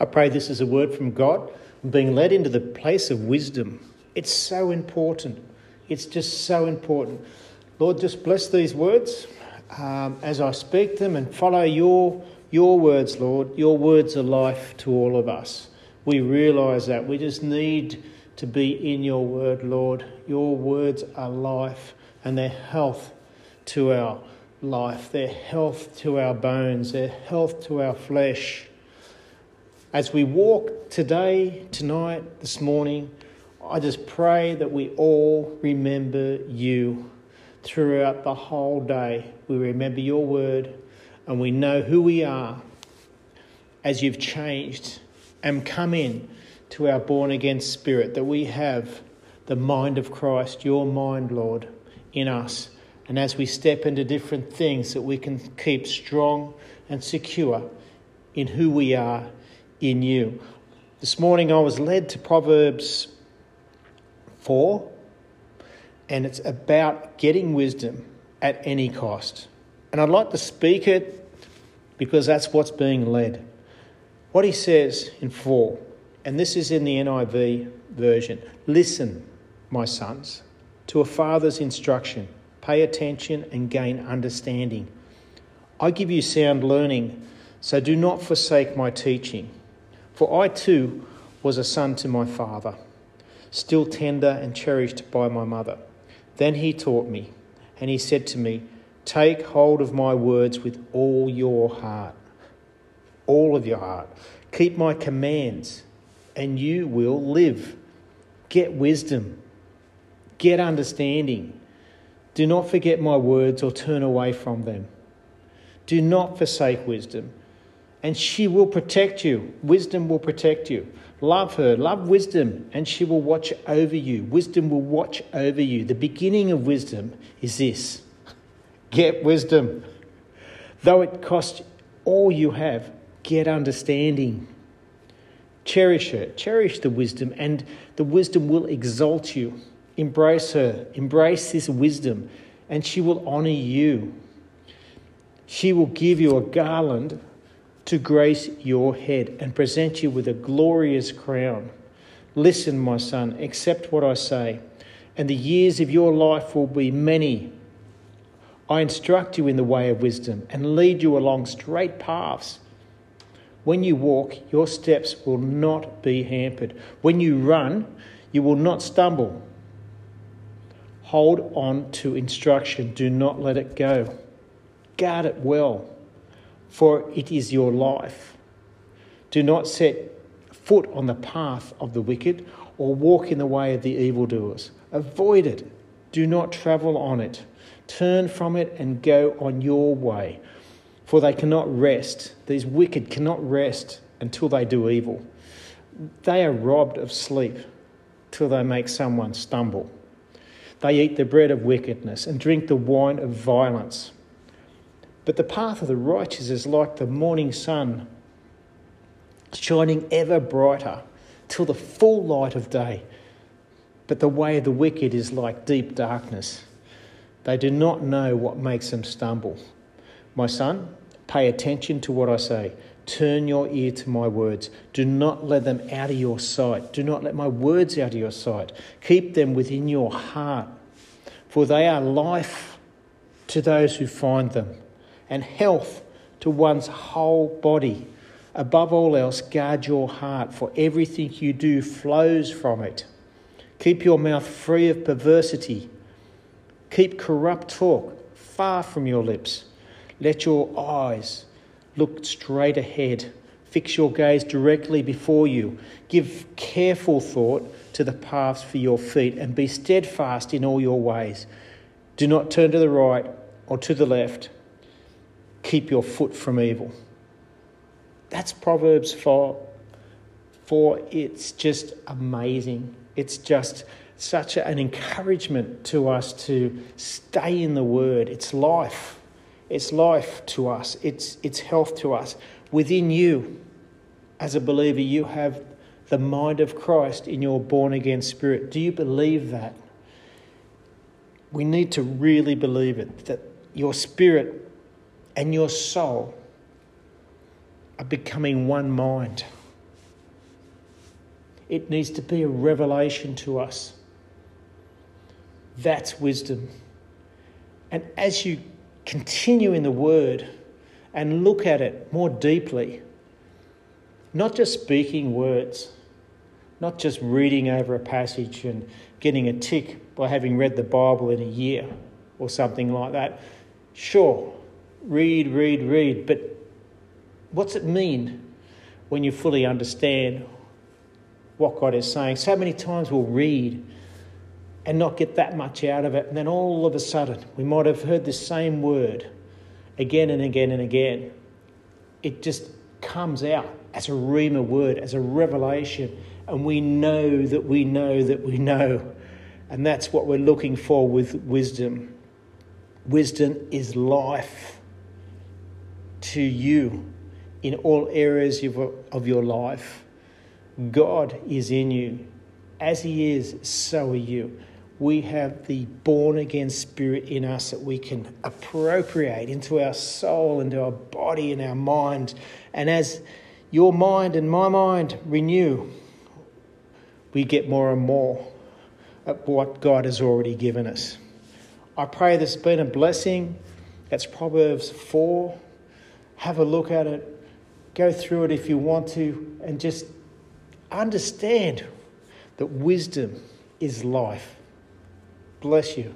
I pray this is a word from God, being led into the place of wisdom. It's so important. It's just so important. Lord, just bless these words um, as I speak them and follow your, your words, Lord. Your words are life to all of us. We realise that. We just need to be in your word, Lord. Your words are life and they're health to our life, they're health to our bones, they're health to our flesh. As we walk today, tonight, this morning, I just pray that we all remember you throughout the whole day. We remember your word and we know who we are as you've changed and come in to our born again spirit, that we have the mind of Christ, your mind, Lord, in us. And as we step into different things, that we can keep strong and secure in who we are in you. This morning I was led to Proverbs 4, and it's about getting wisdom at any cost. And I'd like to speak it because that's what's being led. What he says in 4, and this is in the NIV version listen, my sons, to a father's instruction Pay attention and gain understanding. I give you sound learning, so do not forsake my teaching. For I too was a son to my father, still tender and cherished by my mother. Then he taught me, and he said to me, Take hold of my words with all your heart, all of your heart. Keep my commands, and you will live. Get wisdom, get understanding do not forget my words or turn away from them. Do not forsake wisdom, and she will protect you. Wisdom will protect you. Love her, love wisdom, and she will watch over you. Wisdom will watch over you. The beginning of wisdom is this get wisdom. Though it costs all you have, get understanding. Cherish her, cherish the wisdom, and the wisdom will exalt you. Embrace her, embrace this wisdom, and she will honor you. She will give you a garland to grace your head and present you with a glorious crown. Listen, my son, accept what I say, and the years of your life will be many. I instruct you in the way of wisdom and lead you along straight paths. When you walk, your steps will not be hampered. When you run, you will not stumble. Hold on to instruction, do not let it go. Guard it well, for it is your life. Do not set foot on the path of the wicked or walk in the way of the evildoers. Avoid it. Do not travel on it. Turn from it and go on your way. For they cannot rest, these wicked cannot rest until they do evil. They are robbed of sleep till they make someone stumble. They eat the bread of wickedness and drink the wine of violence. But the path of the righteous is like the morning sun, shining ever brighter till the full light of day. But the way of the wicked is like deep darkness. They do not know what makes them stumble. My son, pay attention to what I say. Turn your ear to my words. Do not let them out of your sight. Do not let my words out of your sight. Keep them within your heart, for they are life to those who find them, and health to one's whole body. Above all else, guard your heart, for everything you do flows from it. Keep your mouth free of perversity. Keep corrupt talk far from your lips. Let your eyes Look straight ahead. Fix your gaze directly before you. Give careful thought to the paths for your feet and be steadfast in all your ways. Do not turn to the right or to the left. Keep your foot from evil. That's Proverbs 4. For it's just amazing. It's just such an encouragement to us to stay in the Word. It's life. It's life to us, it's, it's health to us. Within you, as a believer, you have the mind of Christ in your born again spirit. Do you believe that? We need to really believe it that your spirit and your soul are becoming one mind. It needs to be a revelation to us. That's wisdom. And as you continue in the Word and look at it more deeply, not just speaking words, not just reading over a passage and getting a tick by having read the Bible in a year or something like that. Sure, read, read, read, but what's it mean when you fully understand what God is saying? So many times we'll read and not get that much out of it, and then all of a sudden we might have heard the same word again and again and again. It just comes out as a rhema word, as a revelation, and we know that we know that we know. And that's what we're looking for with wisdom. Wisdom is life to you in all areas of your life. God is in you. As He is, so are you. We have the born again spirit in us that we can appropriate into our soul, into our body, and our mind. And as your mind and my mind renew, we get more and more of what God has already given us. I pray this has been a blessing. That's Proverbs 4. Have a look at it, go through it if you want to, and just understand that wisdom is life. Bless you.